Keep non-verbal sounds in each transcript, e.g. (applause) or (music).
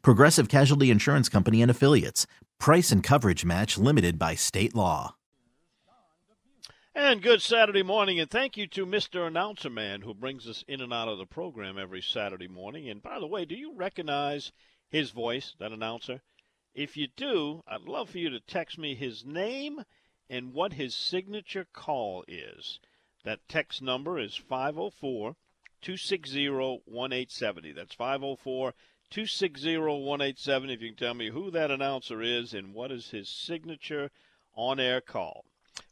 Progressive Casualty Insurance Company and Affiliates. Price and coverage match limited by state law. And good Saturday morning, and thank you to Mr. Announcer Man who brings us in and out of the program every Saturday morning. And by the way, do you recognize his voice, that announcer? If you do, I'd love for you to text me his name and what his signature call is. That text number is 504 260 1870. That's 504 260 1870. If you can tell me who that announcer is and what is his signature on air call.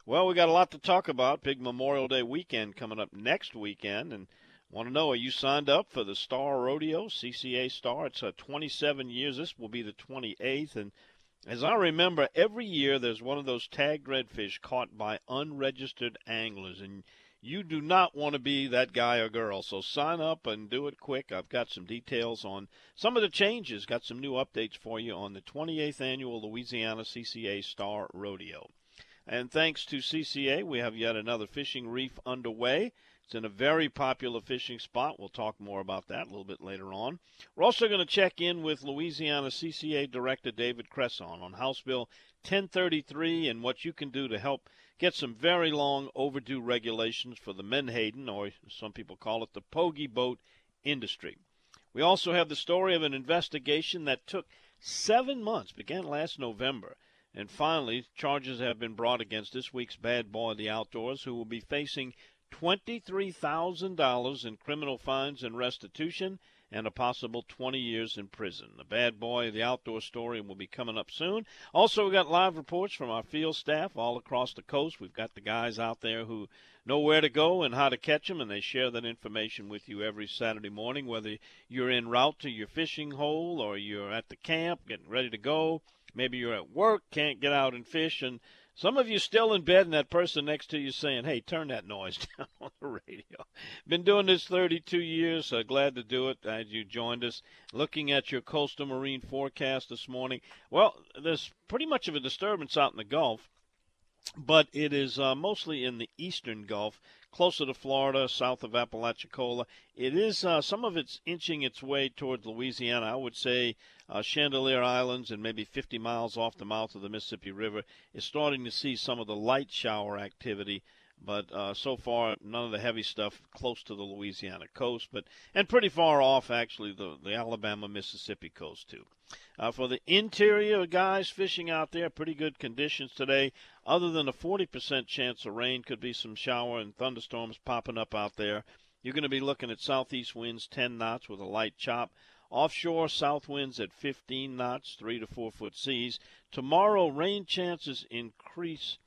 Well, we got a lot to talk about. Big Memorial Day weekend coming up next weekend. And want to know, are you signed up for the Star Rodeo, CCA Star? It's uh, 27 years. This will be the 28th. And as I remember, every year there's one of those tagged redfish caught by unregistered anglers. And you do not want to be that guy or girl. So sign up and do it quick. I've got some details on some of the changes, got some new updates for you on the 28th annual Louisiana CCA Star Rodeo. And thanks to CCA, we have yet another fishing reef underway. It's in a very popular fishing spot. We'll talk more about that a little bit later on. We're also going to check in with Louisiana CCA Director David Cresson on House Bill 1033 and what you can do to help get some very long overdue regulations for the Menhaden, or some people call it the Pogie boat industry. We also have the story of an investigation that took seven months, began last November, and finally charges have been brought against this week's bad boy of the outdoors, who will be facing $23,000 in criminal fines and restitution and a possible 20 years in prison. The bad boy the outdoor story will be coming up soon. Also, we've got live reports from our field staff all across the coast. We've got the guys out there who know where to go and how to catch them, and they share that information with you every Saturday morning, whether you're en route to your fishing hole or you're at the camp getting ready to go. Maybe you're at work, can't get out and fish, and some of you still in bed, and that person next to you saying, "Hey, turn that noise (laughs) down on the radio." Been doing this 32 years. Uh, glad to do it as you joined us. Looking at your coastal marine forecast this morning. Well, there's pretty much of a disturbance out in the Gulf, but it is uh, mostly in the eastern Gulf closer to Florida, south of Apalachicola. It is uh, some of it's inching its way towards Louisiana. I would say uh, Chandeleur Islands and maybe 50 miles off the mouth of the Mississippi River is starting to see some of the light shower activity. But uh, so far, none of the heavy stuff close to the Louisiana coast, but and pretty far off actually the the Alabama Mississippi coast too. Uh, for the interior guys fishing out there, pretty good conditions today. Other than a 40% chance of rain, could be some shower and thunderstorms popping up out there. You're going to be looking at southeast winds 10 knots with a light chop. Offshore, south winds at 15 knots, 3 to 4 foot seas. Tomorrow, rain chances increase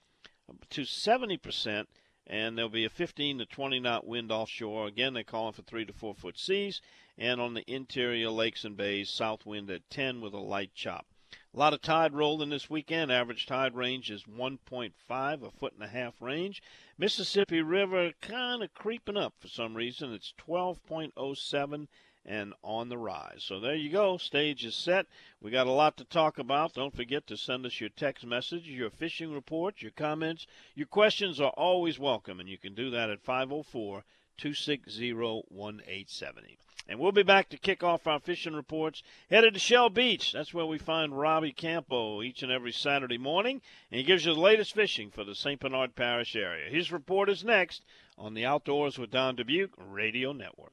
to 70%, and there'll be a 15 to 20 knot wind offshore. Again, they're calling for 3 to 4 foot seas and on the interior lakes and bays, south wind at 10 with a light chop. A lot of tide rolling this weekend. Average tide range is 1.5, a foot and a half range. Mississippi River kind of creeping up for some reason. It's 12.07 and on the rise. So there you go. Stage is set. We got a lot to talk about. Don't forget to send us your text message, your fishing reports, your comments. Your questions are always welcome, and you can do that at 504 260 1870. And we'll be back to kick off our fishing reports. Headed to Shell Beach. That's where we find Robbie Campo each and every Saturday morning. And he gives you the latest fishing for the St. Bernard Parish area. His report is next on the Outdoors with Don Dubuc Radio Network.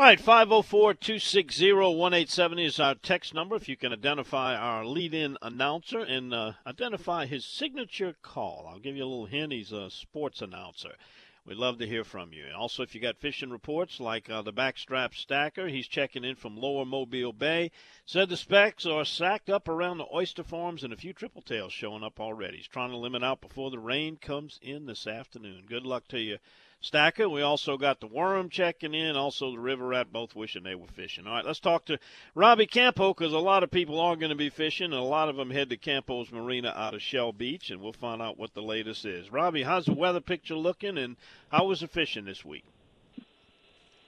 All right, 504-260-1870 is our text number. If you can identify our lead-in announcer and uh, identify his signature call. I'll give you a little hint. He's a sports announcer. We'd love to hear from you. Also, if you got fishing reports like uh, the backstrap stacker, he's checking in from Lower Mobile Bay. Said the specs are sacked up around the oyster farms and a few triple tails showing up already. He's trying to limit out before the rain comes in this afternoon. Good luck to you, Stacker. We also got the worm checking in, also the river rat, both wishing they were fishing. All right, let's talk to Robbie Campo because a lot of people are going to be fishing, and a lot of them head to Campo's Marina out of Shell Beach, and we'll find out what the latest is. Robbie, how's the weather picture looking, and how was the fishing this week?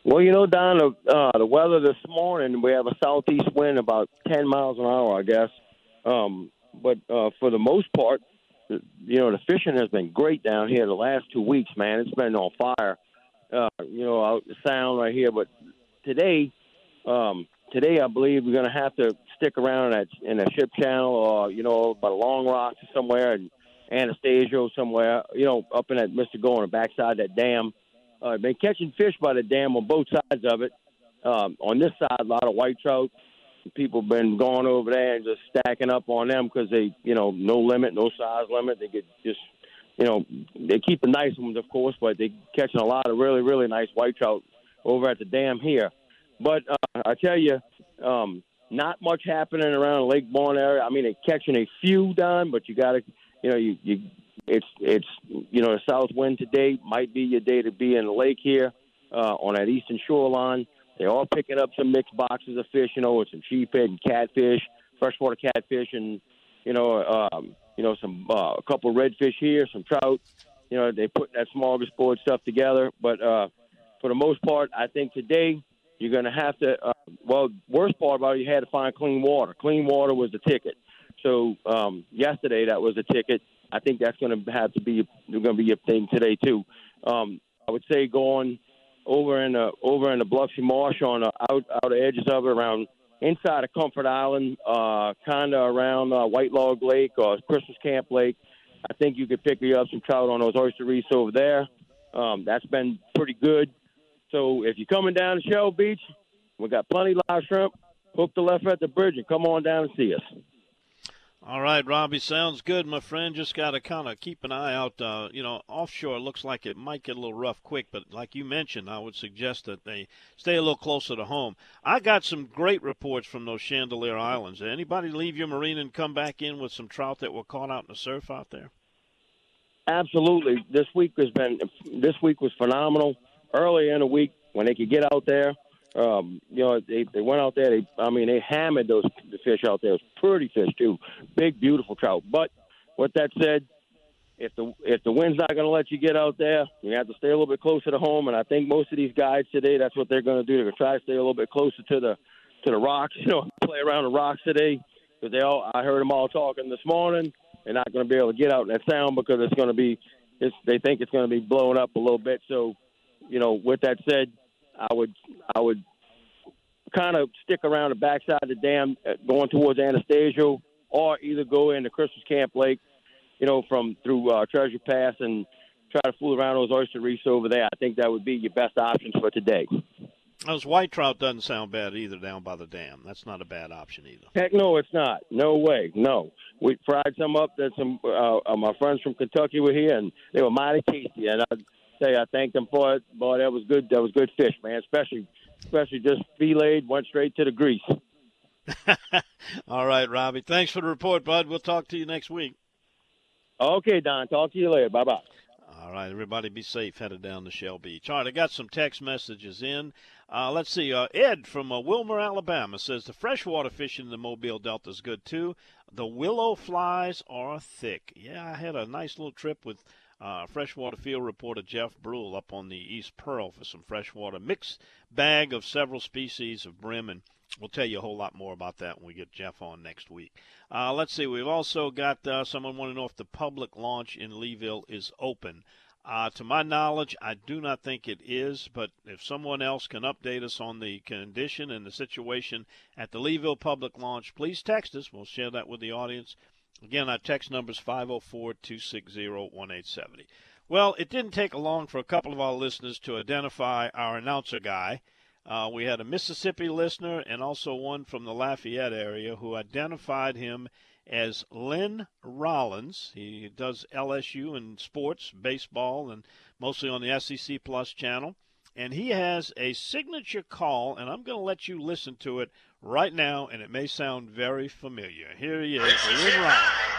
Well, you know, Don, the, uh, the weather this morning, we have a southeast wind about 10 miles an hour, I guess. Um, but uh, for the most part, you know, the fishing has been great down here the last two weeks, man. It's been on fire. Uh, you know, out the sound right here. But today, um, today I believe we're going to have to stick around at in a ship channel or you know by Long Rock somewhere and Anastasio somewhere. You know, up in that Mister Go on the backside of that dam. Uh, been catching fish by the dam on both sides of it. Um, on this side, a lot of white trout, people been going over there and just stacking up on them because they, you know, no limit, no size limit. They get just, you know, they keep the nice ones, of course, but they catching a lot of really, really nice white trout over at the dam here. But uh, I tell you, um, not much happening around the Lake Borgne area. I mean, they're catching a few done, but you got to, you know, you, you, it's, it's, you know, the south wind today might be your day to be in the lake here uh, on that eastern shoreline. They're all picking up some mixed boxes of fish, you know, with some sheephead and catfish, freshwater catfish, and you know, um, you know, some uh, a couple of redfish here, some trout. You know, they put that smorgasbord stuff together. But uh, for the most part, I think today you're going to have to. Uh, well, worst part about it, you had to find clean water. Clean water was the ticket. So um, yesterday, that was the ticket. I think that's going to have to be going to be a thing today too. Um, I would say going over in the over in the Biloxi Marsh on the out outer edges of it, around inside of Comfort Island, uh, kind of around uh, White Log Lake or Christmas Camp Lake. I think you could pick me up some trout on those oyster reefs over there. Um, that's been pretty good. So if you're coming down to Shell Beach, we got plenty live shrimp. Hook the left at the bridge and come on down and see us. All right, Robbie, sounds good, my friend. Just got to kind of keep an eye out. Uh, you know, offshore looks like it might get a little rough quick, but like you mentioned, I would suggest that they stay a little closer to home. I got some great reports from those Chandeleur Islands. Anybody leave your marine and come back in with some trout that were caught out in the surf out there? Absolutely. This week has been this week was phenomenal. Early in the week when they could get out there, Um, you know, they they went out there. They, I mean, they hammered those the fish out there. It was pretty fish too, big, beautiful trout. But with that said, if the if the wind's not going to let you get out there, you have to stay a little bit closer to home. And I think most of these guides today, that's what they're going to do. They're going to try to stay a little bit closer to the to the rocks. You know, (laughs) play around the rocks today because they all. I heard them all talking this morning. They're not going to be able to get out in that sound because it's going to be. It's, they think it's going to be blowing up a little bit. So, you know, with that said, I would I would kind of stick around the backside of the dam, uh, going towards Anastasio, or either go into Christmas Camp Lake you know, from through uh, Treasure Pass and try to fool around those oyster reefs over there. I think that would be your best options for today. Those white trout doesn't sound bad either down by the dam. That's not a bad option either. Heck no, it's not. No way. No. We fried some up. That some uh, uh, my friends from Kentucky were here, and they were mighty tasty. And I I thanked them for it. Boy, that was good. That was good fish, man. Especially, especially just filleted, went straight to the grease. (laughs) All right, Robbie. Thanks for the report, bud. We'll talk to you next week. Okay, Don. Talk to you later. Bye bye. All right, everybody be safe headed down to Shell Beach. All right, I got some text messages in. Uh, let's see. Uh, Ed from uh, Wilmer, Alabama says the freshwater fishing in the Mobile Delta is good too. The willow flies are thick. Yeah, I had a nice little trip with uh, freshwater field reporter Jeff Brule up on the East Pearl for some freshwater mixed bag of several species of brim and We'll tell you a whole lot more about that when we get Jeff on next week. Uh, let's see. We've also got uh, someone wanting to know if the public launch in Leeville is open. Uh, to my knowledge, I do not think it is, but if someone else can update us on the condition and the situation at the Leeville public launch, please text us. We'll share that with the audience. Again, our text number is 504 260 1870. Well, it didn't take long for a couple of our listeners to identify our announcer guy. Uh, we had a Mississippi listener and also one from the Lafayette area who identified him as Lynn Rollins. He does LSU and sports, baseball, and mostly on the SEC Plus channel. And he has a signature call, and I'm going to let you listen to it right now, and it may sound very familiar. Here he is, Lynn Rollins.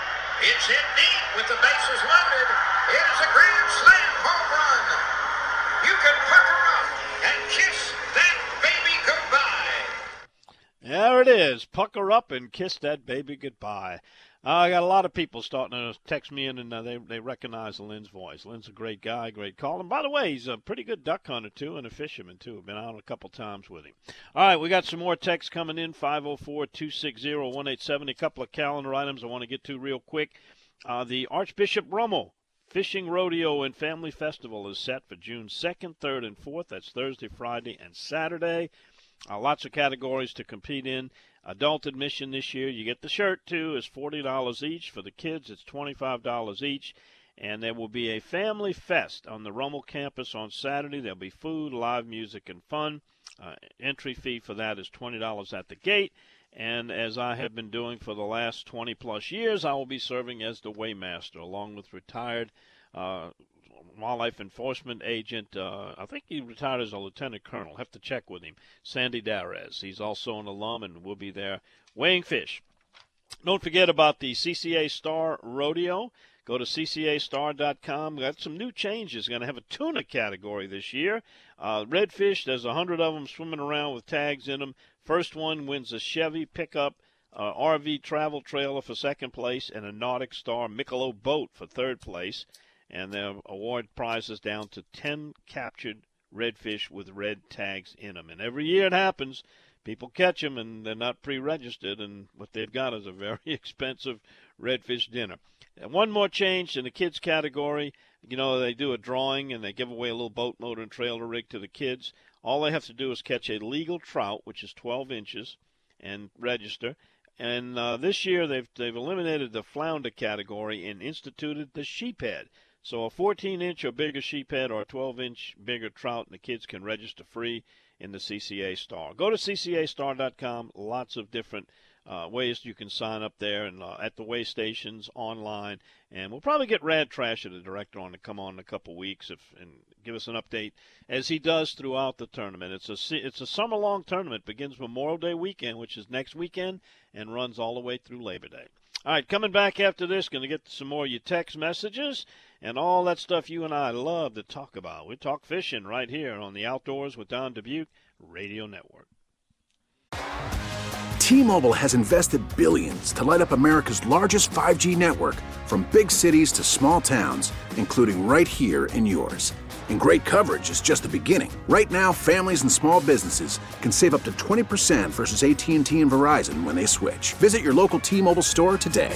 It's hit deep with the bases loaded. It is a grand slam home run. You can pucker up and kiss that baby goodbye. there it is. Pucker up and kiss that baby goodbye. I got a lot of people starting to text me in, and uh, they they recognize Lynn's voice. Lynn's a great guy, great call. And by the way, he's a pretty good duck hunter too, and a fisherman too. I've been out a couple times with him. All right, we got some more texts coming in 504-260-1870. A couple of calendar items I want to get to real quick. Uh, the Archbishop Rummel Fishing Rodeo and Family Festival is set for June 2nd, 3rd, and 4th. That's Thursday, Friday, and Saturday. Uh, lots of categories to compete in. Adult admission this year, you get the shirt too, is forty dollars each. For the kids, it's twenty-five dollars each. And there will be a family fest on the Rummel campus on Saturday. There'll be food, live music, and fun. Uh, entry fee for that is twenty dollars at the gate. And as I have been doing for the last 20 plus years, I will be serving as the weighmaster along with retired uh, wildlife enforcement agent. Uh, I think he retired as a lieutenant colonel. Have to check with him. Sandy Darez. He's also an alum and will be there weighing fish. Don't forget about the CCA Star Rodeo. Go to ccastar.com. Got some new changes. Going to have a tuna category this year. Uh, redfish, there's a hundred of them swimming around with tags in them. First one wins a Chevy pickup uh, RV travel trailer for second place and a Nautic Star Michelob boat for third place and they'll award prizes down to 10 captured redfish with red tags in them. And every year it happens. People catch them and they're not pre-registered, and what they've got is a very (laughs) expensive redfish dinner. And one more change in the kids category. You know, they do a drawing and they give away a little boat motor and trailer rig to the kids. All they have to do is catch a legal trout, which is 12 inches, and register. And uh, this year they've they've eliminated the flounder category and instituted the sheephead. So a 14 inch or bigger sheephead or a 12 inch bigger trout, and the kids can register free in the CCA Star. Go to ccastar.com. Lots of different uh, ways you can sign up there and uh, at the way stations online. And we'll probably get Rad Trascher, the director, on to come on in a couple weeks if, and give us an update as he does throughout the tournament. It's a it's a summer long tournament. Begins Memorial Day weekend, which is next weekend, and runs all the way through Labor Day. All right, coming back after this, going to get some more of your text messages and all that stuff you and I love to talk about. We talk fishing right here on the Outdoors with Don Dubuc, Radio Network. T-Mobile has invested billions to light up America's largest 5G network from big cities to small towns, including right here in yours. And great coverage is just the beginning. Right now, families and small businesses can save up to 20% versus AT&T and Verizon when they switch. Visit your local T-Mobile store today.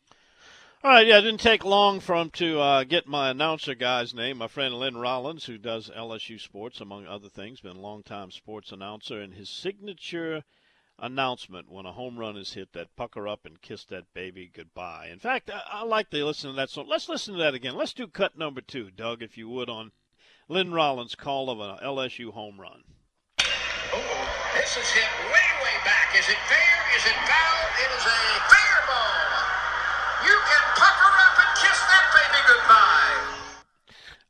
All right, yeah, it didn't take long for him to uh, get my announcer guy's name. My friend Lynn Rollins, who does LSU sports, among other things, been a long-time sports announcer, and his signature announcement when a home run is hit, that pucker up and kiss that baby goodbye. In fact, I, I like to listen to that song. Let's listen to that again. Let's do cut number two, Doug, if you would, on Lynn Rollins' call of an LSU home run. Oh, this is hit way, way back. Is it fair? Is it foul? It is a fair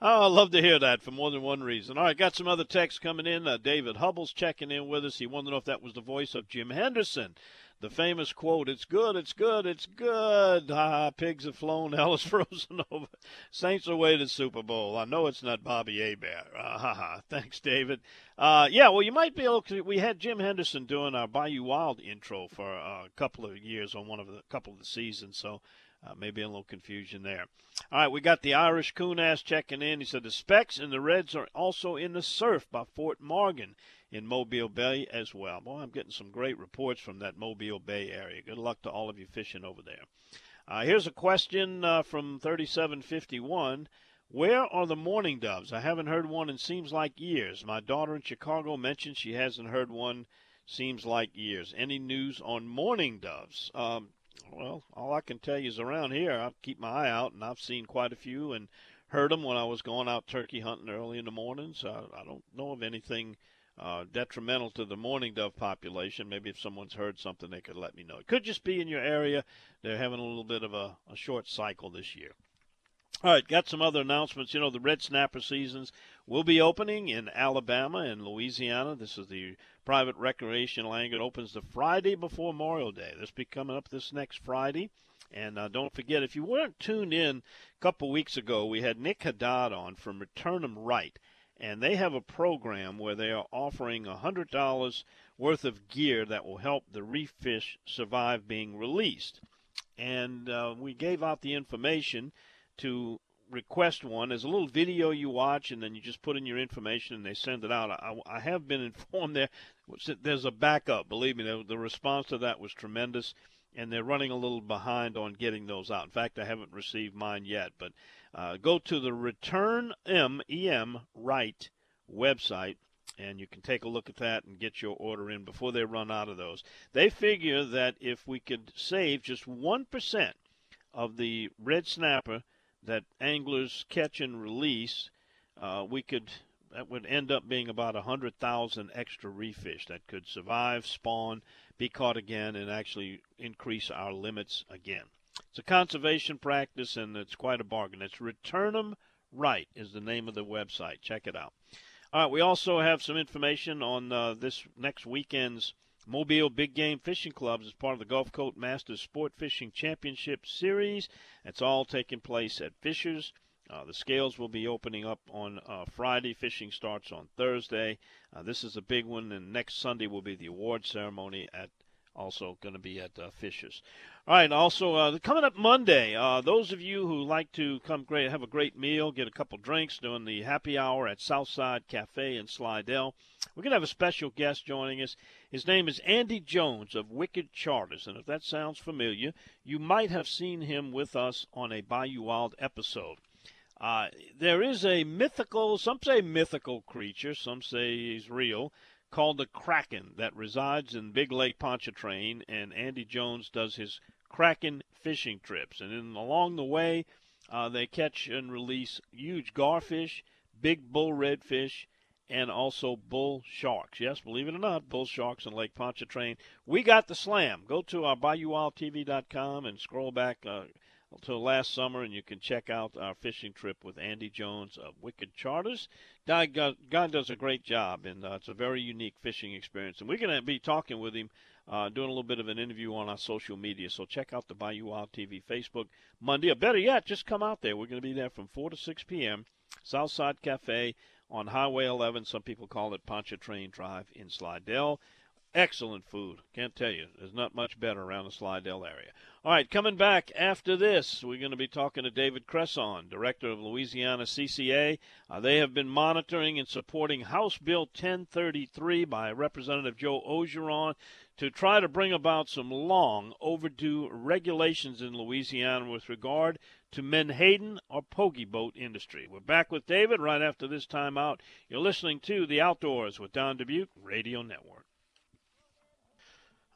Oh, I love to hear that for more than one reason. All right, got some other texts coming in. Uh, David Hubble's checking in with us. He wanted to know if that was the voice of Jim Henderson. The famous quote, it's good, it's good, it's good. Ah, pigs have flown, (laughs) hell is frozen over. Saints away to Super Bowl. I know it's not Bobby Hebert. Ah, ha, ha. Thanks, David. Uh, yeah, well, you might be able to. We had Jim Henderson doing our Bayou Wild intro for a couple of years on one of the couple of the seasons, so uh, maybe a little confusion there. All right, we got the Irish Coonass checking in. He said the Specs and the Reds are also in the surf by Fort Morgan in Mobile Bay as well. Boy, I'm getting some great reports from that Mobile Bay area. Good luck to all of you fishing over there. Uh, here's a question uh, from 3751. Where are the mourning doves? I haven't heard one in seems like years. My daughter in Chicago mentioned she hasn't heard one seems like years. Any news on mourning doves? Um, well, all I can tell you is around here, I keep my eye out, and I've seen quite a few and heard them when I was going out turkey hunting early in the mornings. I, I don't know of anything uh, detrimental to the mourning dove population. Maybe if someone's heard something, they could let me know. It could just be in your area. They're having a little bit of a, a short cycle this year. All right, got some other announcements. You know, the red snapper seasons will be opening in Alabama and Louisiana. This is the private recreational angler. It opens the Friday before Memorial Day. This be coming up this next Friday. And uh, don't forget, if you weren't tuned in a couple weeks ago, we had Nick Haddad on from Return 'em Right. And they have a program where they are offering $100 worth of gear that will help the reef fish survive being released. And uh, we gave out the information to request one. There's a little video you watch, and then you just put in your information, and they send it out. I, I have been (laughs) informed there there's a backup. Believe me, the, the response to that was tremendous, and they're running a little behind on getting those out. In fact, I haven't received mine yet, but uh, go to the Return M E M Right website. And you can take a look at that and get your order in before they run out of those. They figure that if we could save just 1% of the red snapper that anglers catch and release, uh, we could that would end up being about a hundred thousand extra reef fish that could survive, spawn, be caught again, and actually increase our limits again. It's a conservation practice, and it's quite a bargain. It's Return 'em Right is the name of the website. Check it out. All right, we also have some information on uh, this next weekend's Mobile Big Game Fishing Clubs is part of the Gulf Coast Masters Sport Fishing Championship Series. It's all taking place at Fishers. Uh, the scales will be opening up on uh, Friday. Fishing starts on Thursday. Uh, this is a big one, and next Sunday will be the award ceremony at also going to be at uh. All right. Also, uh, coming up Monday, uh, those of you who like to come great, have a great meal, get a couple drinks during the happy hour at Southside Cafe in Slidell, we're going to have a special guest joining us. His name is Andy Jones of Wicked Charters, and if that sounds familiar, you might have seen him with us on a Bayou Wild episode. Uh, there is a mythical, some say mythical creature, some say he's real, called the Kraken that resides in Big Lake Pontchartrain, and Andy Jones does his Kraken fishing trips. And then along the way, uh, they catch and release huge garfish, big bull redfish, and also bull sharks. Yes, believe it or not, bull sharks in Lake Pontchartrain. We got the slam. Go to our BayouWildTV.com and scroll back uh, until last summer, and you can check out our fishing trip with Andy Jones of Wicked Charters. God, does a great job, and uh, it's a very unique fishing experience. And we're going to be talking with him, uh, doing a little bit of an interview on our social media. So check out the Bayou Wild TV Facebook Monday, or better yet, just come out there. We're going to be there from 4 to 6 p.m. Southside Cafe on Highway 11. Some people call it Pontchartrain Drive in Slidell. Excellent food. Can't tell you. There's not much better around the Slidell area. All right, coming back after this, we're going to be talking to David Cresson, director of Louisiana CCA. Uh, they have been monitoring and supporting House Bill 1033 by Representative Joe Orgeron to try to bring about some long overdue regulations in Louisiana with regard to menhaden or pogie boat industry. We're back with David right after this time out. You're listening to The Outdoors with Don Dubuc Radio Network.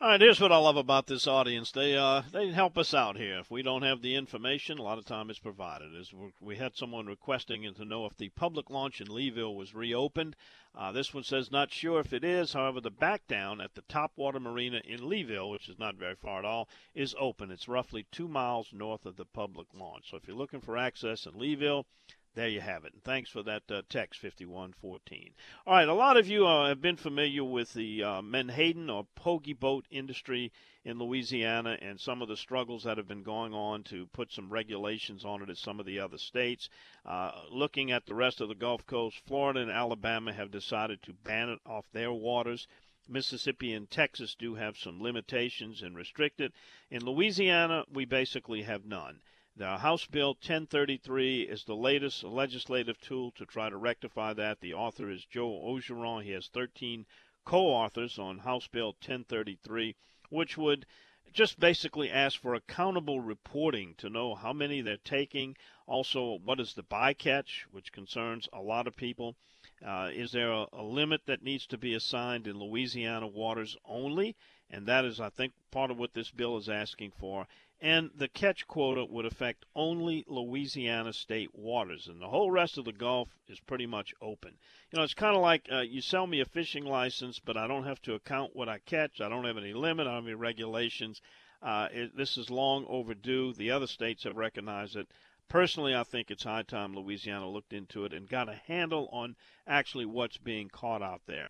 All right, here's what I love about this audience. They uh, they help us out here. If we don't have the information, a lot of time it's provided. As we had someone requesting to know if the public launch in Leeville was reopened. Uh, this one says not sure if it is. However, the back down at the Topwater Marina in Leeville, which is not very far at all, is open. It's roughly two miles north of the public launch. So if you're looking for access in Leeville, there you have it. Thanks for that uh, text, 5114. All right, a lot of you uh, have been familiar with the uh, Menhaden or pogie boat industry in Louisiana and some of the struggles that have been going on to put some regulations on it as some of the other states. Uh, looking at the rest of the Gulf Coast, Florida and Alabama have decided to ban it off their waters. Mississippi and Texas do have some limitations and restrict it. In Louisiana, we basically have none. The House Bill 1033 is the latest legislative tool to try to rectify that. The author is Joe Orgeron. He has 13 co-authors on House Bill 1033, which would just basically ask for accountable reporting to know how many they're taking. Also, what is the bycatch, which concerns a lot of people. Uh, is there a, a limit that needs to be assigned in Louisiana waters only? And that is, I think, part of what this bill is asking for and the catch quota would affect only Louisiana state waters, and the whole rest of the Gulf is pretty much open. You know, it's kind of like uh, you sell me a fishing license, but I don't have to account what I catch. I don't have any limit. I don't have any regulations. Uh, it, this is long overdue. The other states have recognized it. Personally, I think it's high time Louisiana looked into it and got a handle on actually what's being caught out there.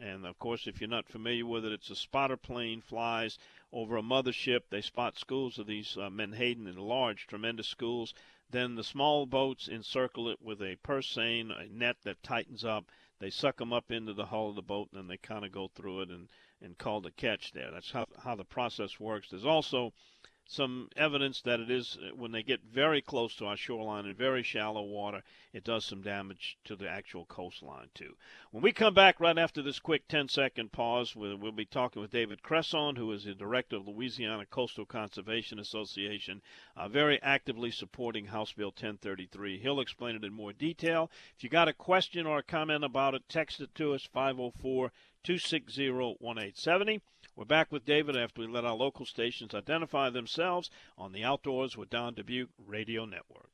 And of course, if you're not familiar with it, it's a spotter plane flies over a mothership. They spot schools of these uh, menhaden in large, tremendous schools. Then the small boats encircle it with a purse seine, a net that tightens up. They suck them up into the hull of the boat, and then they kind of go through it and, and call the catch there. That's how, how the process works. There's also some evidence that it is uh, when they get very close to our shoreline in very shallow water, it does some damage to the actual coastline too. When we come back right after this quick 10 second pause, we'll, be talking with David Cresson, who is the director of Louisiana Coastal Conservation Association, uh, very actively supporting House Bill 1033. He'll explain it in more detail. If you got a question or a comment about it, text it to us 504 260 1870. We're back with David after we let our local stations identify themselves on the Outdoors with Don Dubuc Radio Network.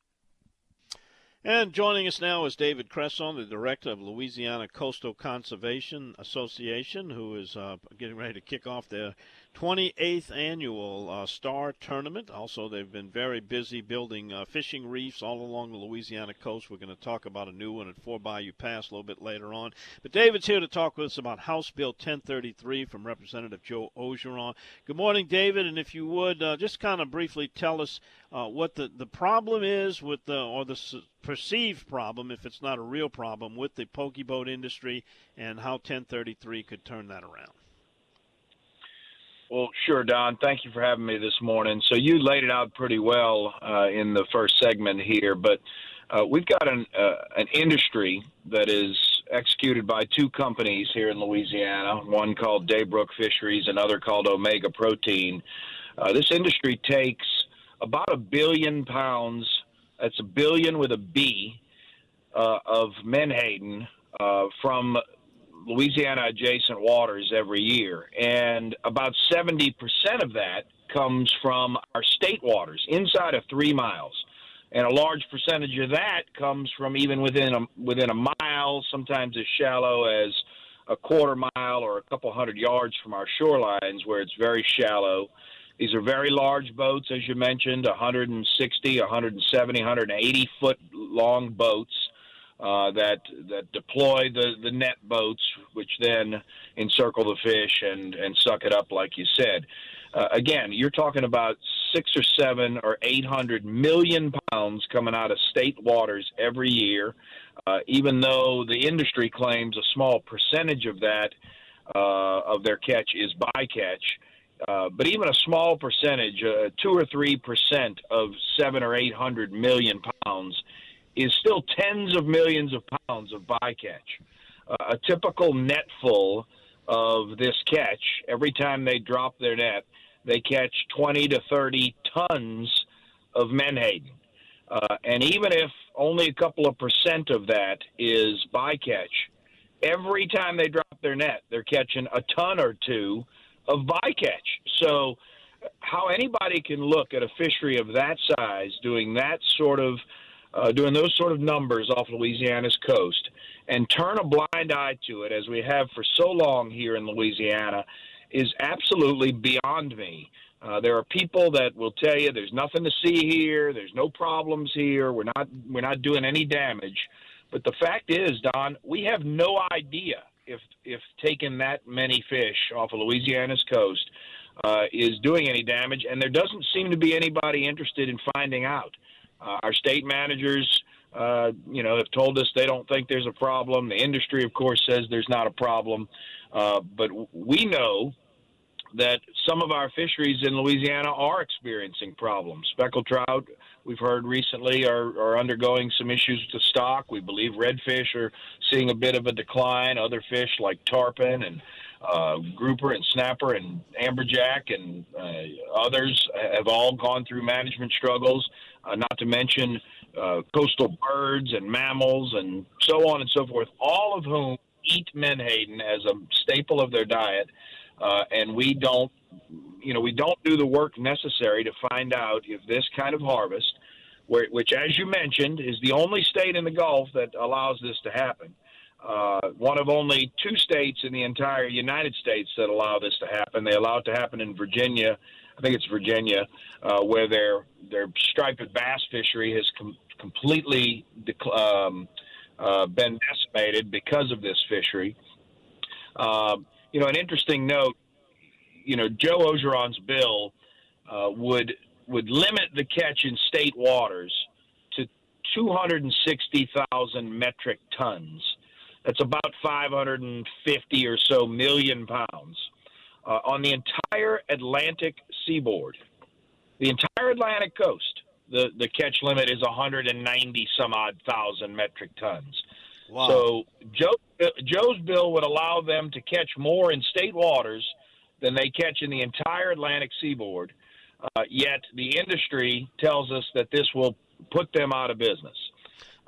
And joining us now is David Cresson, the director of Louisiana Coastal Conservation Association, who is uh, getting ready to kick off their 28th annual uh, Star Tournament. Also, they've been very busy building uh, fishing reefs all along the Louisiana coast. We're going to talk about a new one at Four Bayou Pass a little bit later on. But David's here to talk with us about House Bill 1033 from Representative Joe Orgeron. Good morning, David. And if you would, uh, just kind of briefly tell us uh, what the, the problem is with the, or the perceived problem, if it's not a real problem, with the pogie boat industry and how 1033 could turn that around. Well, sure, Don. Thank you for having me this morning. So you laid it out pretty well uh, in the first segment here, but uh, we've got an uh, an industry that is executed by two companies here in Louisiana. One called Daybrook Fisheries, another called Omega Protein. Uh, this industry takes about a billion pounds. That's a billion with a B uh, of menhaden uh, from Louisiana adjacent waters every year, and about 70% of that comes from our state waters inside of three miles. And a large percentage of that comes from even within a, within a mile, sometimes as shallow as a quarter mile or a couple hundred yards from our shorelines where it's very shallow. These are very large boats, as you mentioned, 160, 170, 180 foot long boats uh, that that deploy the, the net boats, which then encircle the fish and, and suck it up, like you said. Uh, again, you're talking about six or seven or eight hundred million pounds coming out of state waters every year. Uh, even though the industry claims a small percentage of that uh, of their catch is bycatch, uh, but even a small percentage, two or three percent of seven or eight hundred million pounds, is still tens of millions of pounds of bycatch. Uh, a typical net full of this catch, every time they drop their net, they catch 20 to 30 tons of menhaden. Uh, and even if only a couple of percent of that is bycatch, every time they drop their net, they're catching a ton or two of bycatch. So, how anybody can look at a fishery of that size doing that sort of uh, doing those sort of numbers off Louisiana's coast and turn a blind eye to it as we have for so long here in Louisiana is absolutely beyond me. Uh, there are people that will tell you there's nothing to see here, there's no problems here, we're not we're not doing any damage. But the fact is, Don, we have no idea if if taking that many fish off of Louisiana's coast uh, is doing any damage, and there doesn't seem to be anybody interested in finding out. Uh, our state managers, uh, you know, have told us they don't think there's a problem. The industry, of course, says there's not a problem. Uh, but we know that some of our fisheries in Louisiana are experiencing problems. Speckled trout, we've heard recently, are, are undergoing some issues with the stock. We believe redfish are seeing a bit of a decline. Other fish like tarpon and uh, grouper and snapper and amberjack and uh, others have all gone through management struggles, uh, not to mention uh, coastal birds and mammals and so on and so forth, all of whom eat menhaden as a staple of their diet. Uh, and we don't, you know, we don't do the work necessary to find out if this kind of harvest, where, which, as you mentioned, is the only state in the Gulf that allows this to happen, uh, one of only two states in the entire United States that allow this to happen. They allow it to happen in Virginia. I think it's Virginia, uh, where their their striped bass fishery has com- completely um, uh, been decimated because of this fishery. Um, you know, an interesting note. You know, Joe Orgeron's bill uh, would would limit the catch in state waters to 260,000 metric tons. That's about 550 or so million pounds uh, on the entire Atlantic seaboard. The entire Atlantic coast, the, the catch limit is 190 some odd thousand metric tons. Wow. So Joe, Joe's bill would allow them to catch more in state waters than they catch in the entire Atlantic seaboard. Uh, yet the industry tells us that this will put them out of business.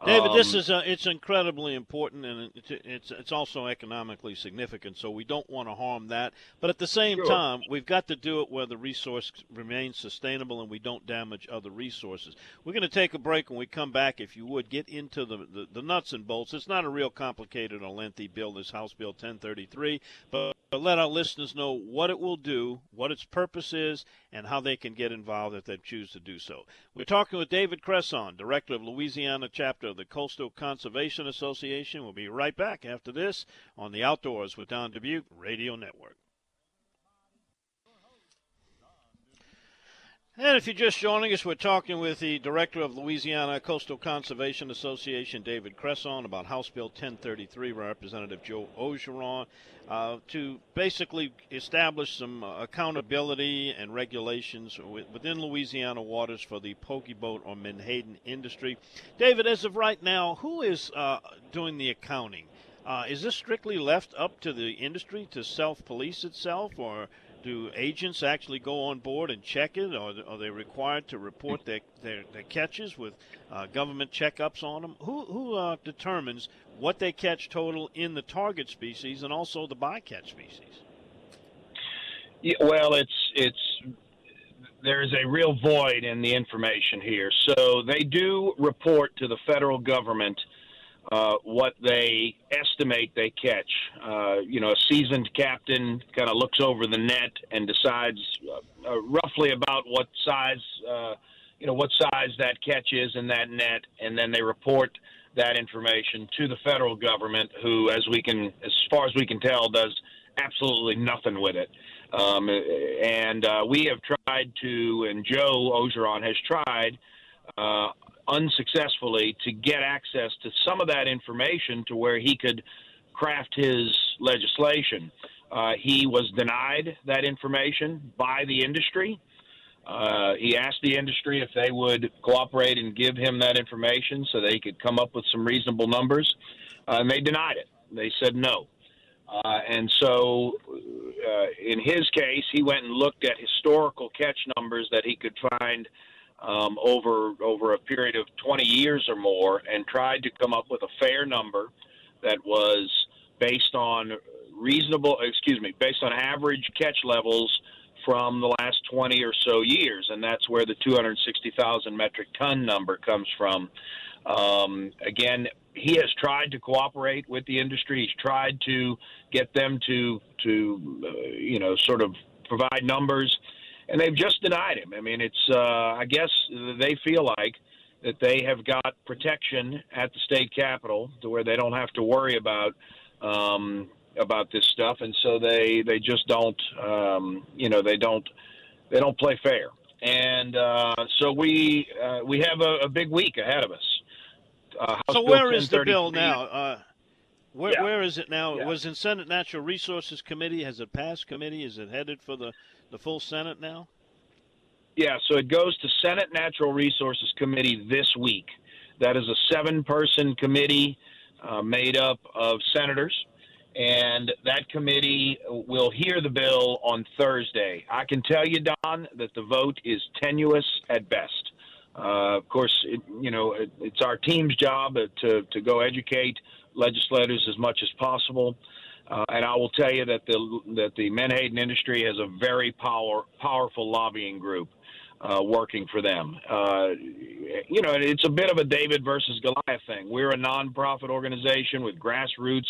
David, um, this is uh, it's incredibly important, and it's, it's, it's also economically significant. So we don't want to harm that, but at the same sure. time, we've got to do it where the resource remains sustainable and we don't damage other resources. We're going to take a break. When we come back, if you would get into the, the, the nuts and bolts. It's not a real complicated or lengthy bill. This House Bill 1033, but but let our listeners know what it will do, what its purpose is, and how they can get involved if they choose to do so. We're talking with David Cresson, Director of Louisiana Chapter of the Coastal Conservation Association. We'll be right back after this on the Outdoors with Don Dubuc Radio Network. And if you're just joining us, we're talking with the director of Louisiana Coastal Conservation Association, David Cresson, about House Bill 1033, Representative Joe Orgeron, uh, to basically establish some uh, accountability and regulations within Louisiana waters for the pogie boat or menhaden industry. David, as of right now, who is uh, doing the accounting? Uh, is this strictly left up to the industry to self-police itself, or do agents actually go on board and check it, or are they required to report their their, their catches with uh, government checkups on them? Who who uh, determines what they catch total in the target species and also the bycatch species? Yeah, well, it's it's there's a real void in the information here. So they do report to the federal government uh, what they estimate they catch. Uh, you know, a seasoned captain kind of looks over the net and decides uh, uh, roughly about what size, uh, you know, what size that catch is in that net, and then they report that information to the federal government, who, as we can, as far as we can tell, does absolutely nothing with it. Um, and we have tried to, and Joe Orgeron has tried uh, unsuccessfully to get access to some of that information to where he could craft his legislation. Uh, he was denied that information by the industry. Uh, he asked the industry if they would cooperate and give him that information so they could come up with some reasonable numbers, uh, and they denied it. They said no. Uh, and so, uh, in his case, he went and looked at historical catch numbers that he could find um, over over a period of 20 years or more and tried to come up with a fair number that was based on reasonable excuse me based on average catch levels from the last 20 or so years. And that's where the 260,000 metric ton number comes from. Um, again he has tried to cooperate with the industry. He's tried to get them to to uh, you know sort of provide numbers and they've just denied him. I mean, it's uh, I guess they feel like that they have got protection at the state capitol to where they don't have to worry about um, about this stuff, and so they they just don't um, you know they don't they don't play fair, and uh, so we uh, we have a, a, big week ahead of us. Uh, so where is the bill now? Uh, where, yeah. where is it now? Yeah. It was in Senate Natural Resources Committee. Has it passed committee? Is it headed for the the full Senate now? Yeah, so it goes to Senate Natural Resources Committee this week. That is a seven person committee uh, made up of senators, and that committee will hear the bill on Thursday. I can tell you, Don, that the vote is tenuous at best. Uh, of course, it, you know, it, it's our team's job to, to go educate legislators as much as possible. Uh, and I will tell you that the that the menhaden industry has a very power powerful lobbying group uh, working for them. Uh, you know, it's a bit of a David versus Goliath thing. We're a nonprofit organization with grassroots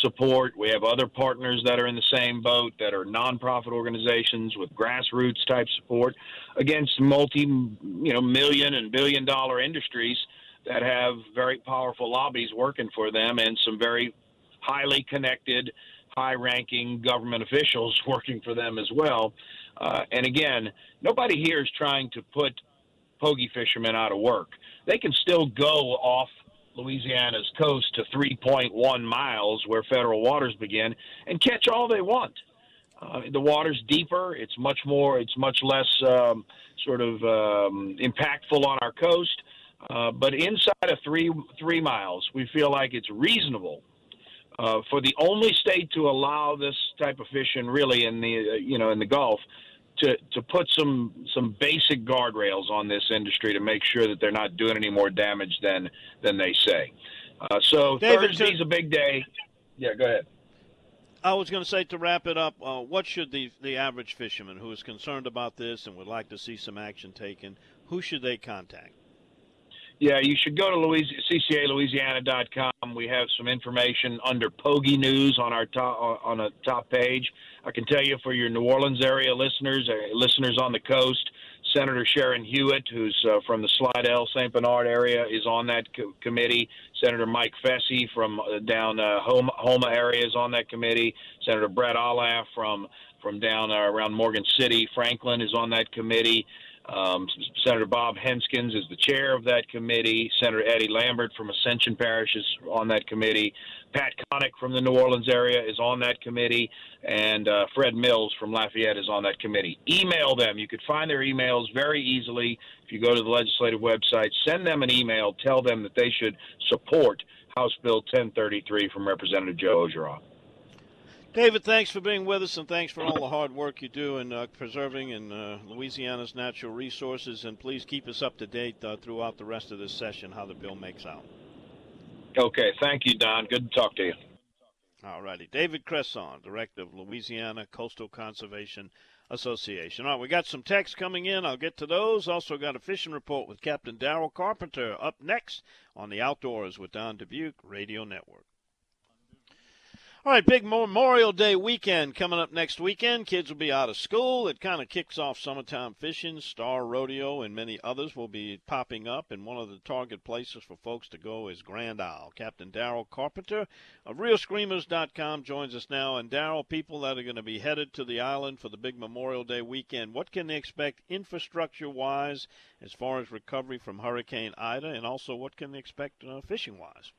support. We have other partners that are in the same boat that are nonprofit organizations with grassroots type support against multi, you know, million and billion dollar industries that have very powerful lobbies working for them and some very highly connected, high ranking government officials (laughs) working for them as well. Uh, and again, nobody here is trying to put pogie fishermen out of work. They can still go off Louisiana's coast to 3.1 miles where federal waters begin and catch all they want. Uh, the water's deeper. It's much more. It's much less um, sort of um, impactful on our coast. Uh, but inside of three three miles, we feel like it's reasonable uh, for the only state to allow this type of fishing, really in the uh, you know in the Gulf, to to put some some basic guardrails on this industry to make sure that they're not doing any more damage than than they say. Uh, so David, Thursday's to, a big day. Yeah, go ahead. I was going to say to wrap it up, uh, what should the the average fisherman who is concerned about this and would like to see some action taken, who should they contact? Yeah, you should go to Louis- ccalouisiana.com. We have some information under Pogie News on our top on a top page. I can tell you for your New Orleans area listeners, uh, listeners on the coast, Senator Sharon Hewitt, who's uh, from the Slidell St. Bernard area, is on that co- committee. Senator Mike Fesi from uh, down uh, Houma, Houma area is on that committee. Senator Bret Allain from from down uh, around Morgan City, Franklin is on that committee. Um, Senator Bob Hensgens is the chair of that committee. Senator Eddie Lambert from Ascension Parish is on that committee. Pat Connick from the New Orleans area is on that committee, and uh, Fred Mills from Lafayette is on that committee. Email them. You could find their emails very easily if you go to the legislative website. Send them an email. Tell them that they should support House Bill 1033 from Representative Joe Orgeron. David, thanks for being with us, and thanks for all the hard work you do in uh, preserving in uh, Louisiana's natural resources. And please keep us up to date uh, throughout the rest of this session how the bill makes out. Okay, thank you, Don. Good to talk to you. All righty, David Cresson, director of Louisiana Coastal Conservation Association. All right, we got some texts coming in. I'll get to those. Also got a fishing report with Captain Daryl Carpenter up next on the Outdoors with Don Dubuc Radio Network. All right, big Memorial Day weekend coming up next weekend. Kids will be out of school. It kind of kicks off summertime fishing. Star Rodeo and many others will be popping up, and one of the target places for folks to go is Grand Isle. Captain Daryl Carpenter of ReelScreamers.com joins us now. And Daryl, people that are going to be headed to the island for the big Memorial Day weekend, what can they expect infrastructure-wise as far as recovery from Hurricane Ida, and also what can they expect uh, fishing-wise?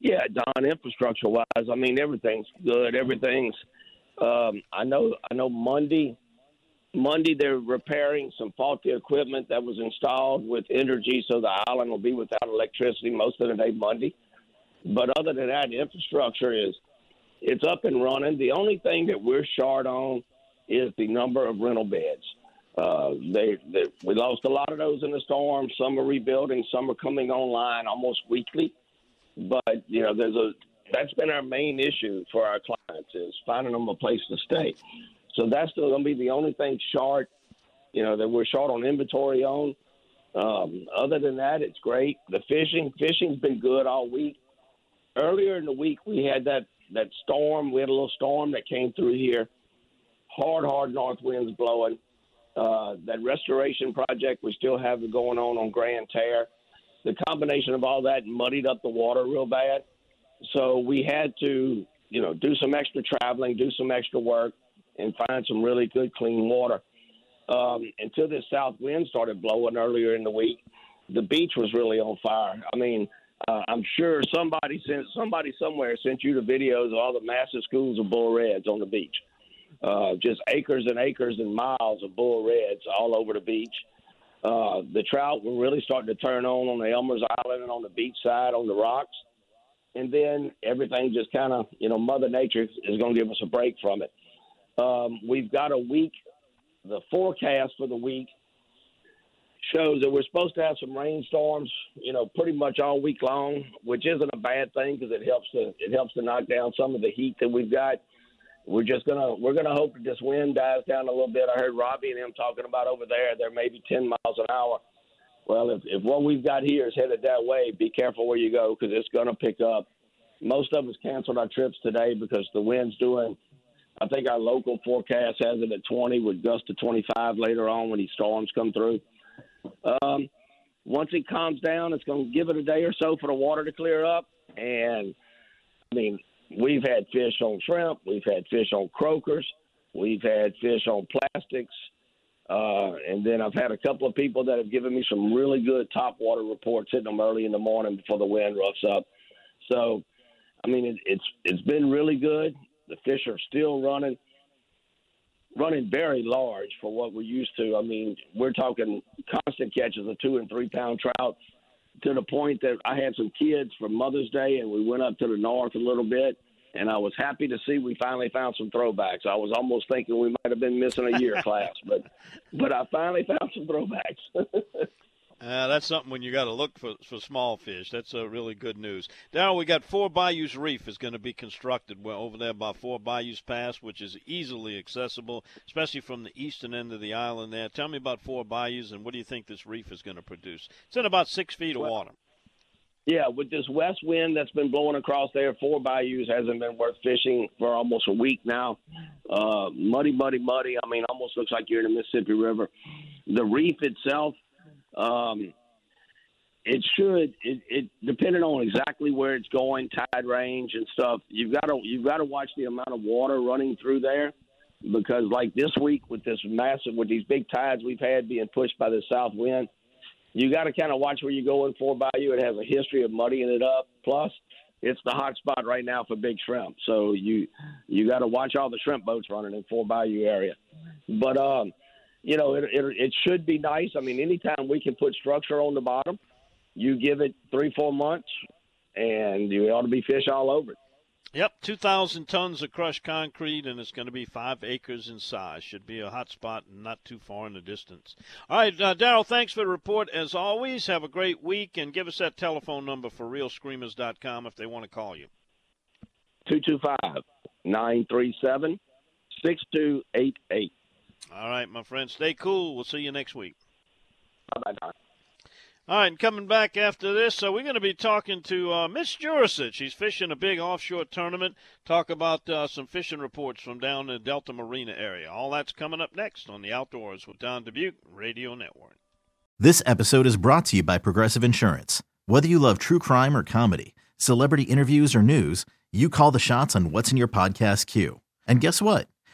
Yeah, Don, infrastructure wise, I mean everything's good. Everything's. Um, I know. I know. Monday, Monday they're repairing some faulty equipment that was installed with energy, so the island will be without electricity most of the day Monday. But other than that, infrastructure is it's up and running. The only thing that we're short on is the number of rental beds. Uh, they, they we lost a lot of those in the storm. Some are rebuilding, some are coming online almost weekly. But you know, there's a that's been our main issue for our clients is finding them a place to stay. So that's still going to be the only thing short, you know, that we're short on inventory on. Um, other than that, it's great. The fishing, fishing's been good all week. Earlier in the week, we had that that storm. We had a little storm that came through here. Hard, hard north winds blowing. Uh, that restoration project we still have going on on Grand Terre the combination of all that muddied up the water real bad. So we had to, you know, do some extra traveling, do some extra work, and find some really good clean water. Um, until this south wind started blowing earlier in the week, the beach was really on fire. I mean, uh, I'm sure somebody sent somebody somewhere sent you the videos of all the massive schools of bull reds on the beach. Uh, just acres and acres and miles of bull reds all over the beach. Uh, the trout were really starting to turn on on the Elmer's Island and on the beach side on the rocks. And then everything just kind of, you know, Mother Nature is going to give us a break from it. Um, we've got a week. The forecast for the week shows that we're supposed to have some rainstorms, you know, pretty much all week long, which isn't a bad thing because it helps to it helps to knock down some of the heat that we've got we're just gonna we're gonna hope that this wind dies down a little bit. I heard Robbie and him talking about over there. They're maybe ten miles an hour. Well, if if what we've got here is headed that way, be careful where you go because it's gonna pick up. Most of us canceled our trips today because the wind's doing. I think our local forecast has it at 20 with gusts to 25 later on when these storms come through. Um, once it calms down, it's going to give it a day or so for the water to clear up. And I mean, We've had fish on shrimp. We've had fish on croakers. We've had fish on plastics. Uh, and then I've had a couple of people that have given me some really good top water reports, hitting them early in the morning before the wind roughs up. So, I mean, it, it's it's been really good. The fish are still running, running very large for what we're used to. I mean, we're talking constant catches of two and three pound trout to the point that I had some kids for Mother's Day, and we went up to the north a little bit. And I was happy to see we finally found some throwbacks. I was almost thinking we might have been missing a year (laughs) class, but but I finally found some throwbacks. (laughs) Uh, that's something when you got to look for, for small fish. That's uh, really good news. Now we got Four Bayous Reef is going to be constructed well, over there by Four Bayous Pass, which is easily accessible, especially from the eastern end of the island there. Tell me about Four Bayous and what do you think this reef is going to produce? It's in about six feet of water. Yeah, with this west wind that's been blowing across there, Four Bayous hasn't been worth fishing for almost a week now. Uh, muddy, muddy, muddy. I mean, almost looks like you're in the Mississippi River. The reef itself – um, it should it, it depending on exactly where it's going, tide range and stuff. You've got to you've got to watch the amount of water running through there. because like this week with this massive with these big tides we've had being pushed by the south wind, you got to kind of watch where you're going Four Bayou. It has a history of muddying it up. Plus, it's the hot spot right now for big shrimp. So you you got to watch all the shrimp boats running in Four Bayou area. But um, you know, it, it it should be nice. I mean, anytime we can put structure on the bottom, you give it three four months, and you ought to be fish all over it. Yep, 2,000 tons of crushed concrete, and it's going to be five acres in size. Should be a hot spot and not too far in the distance. All right, uh, Daryl, thanks for the report as always. Have a great week, and give us that telephone number for reelscreamers.com if they want to call you. 225 937 6288. All right, my friend. Stay cool. We'll see you next week. Bye bye. Don. All right, and coming back after this, so we're going to be talking to uh, Miss Jurisic. She's fishing a big offshore tournament. Talk about uh, some fishing reports from down in the Delta Marina area. All that's coming up next on the Outdoors with Don Dubuc Radio Network. This episode is brought to you by Progressive Insurance. Whether you love true crime or comedy, celebrity interviews or news, you call the shots on what's in your podcast queue. And guess what?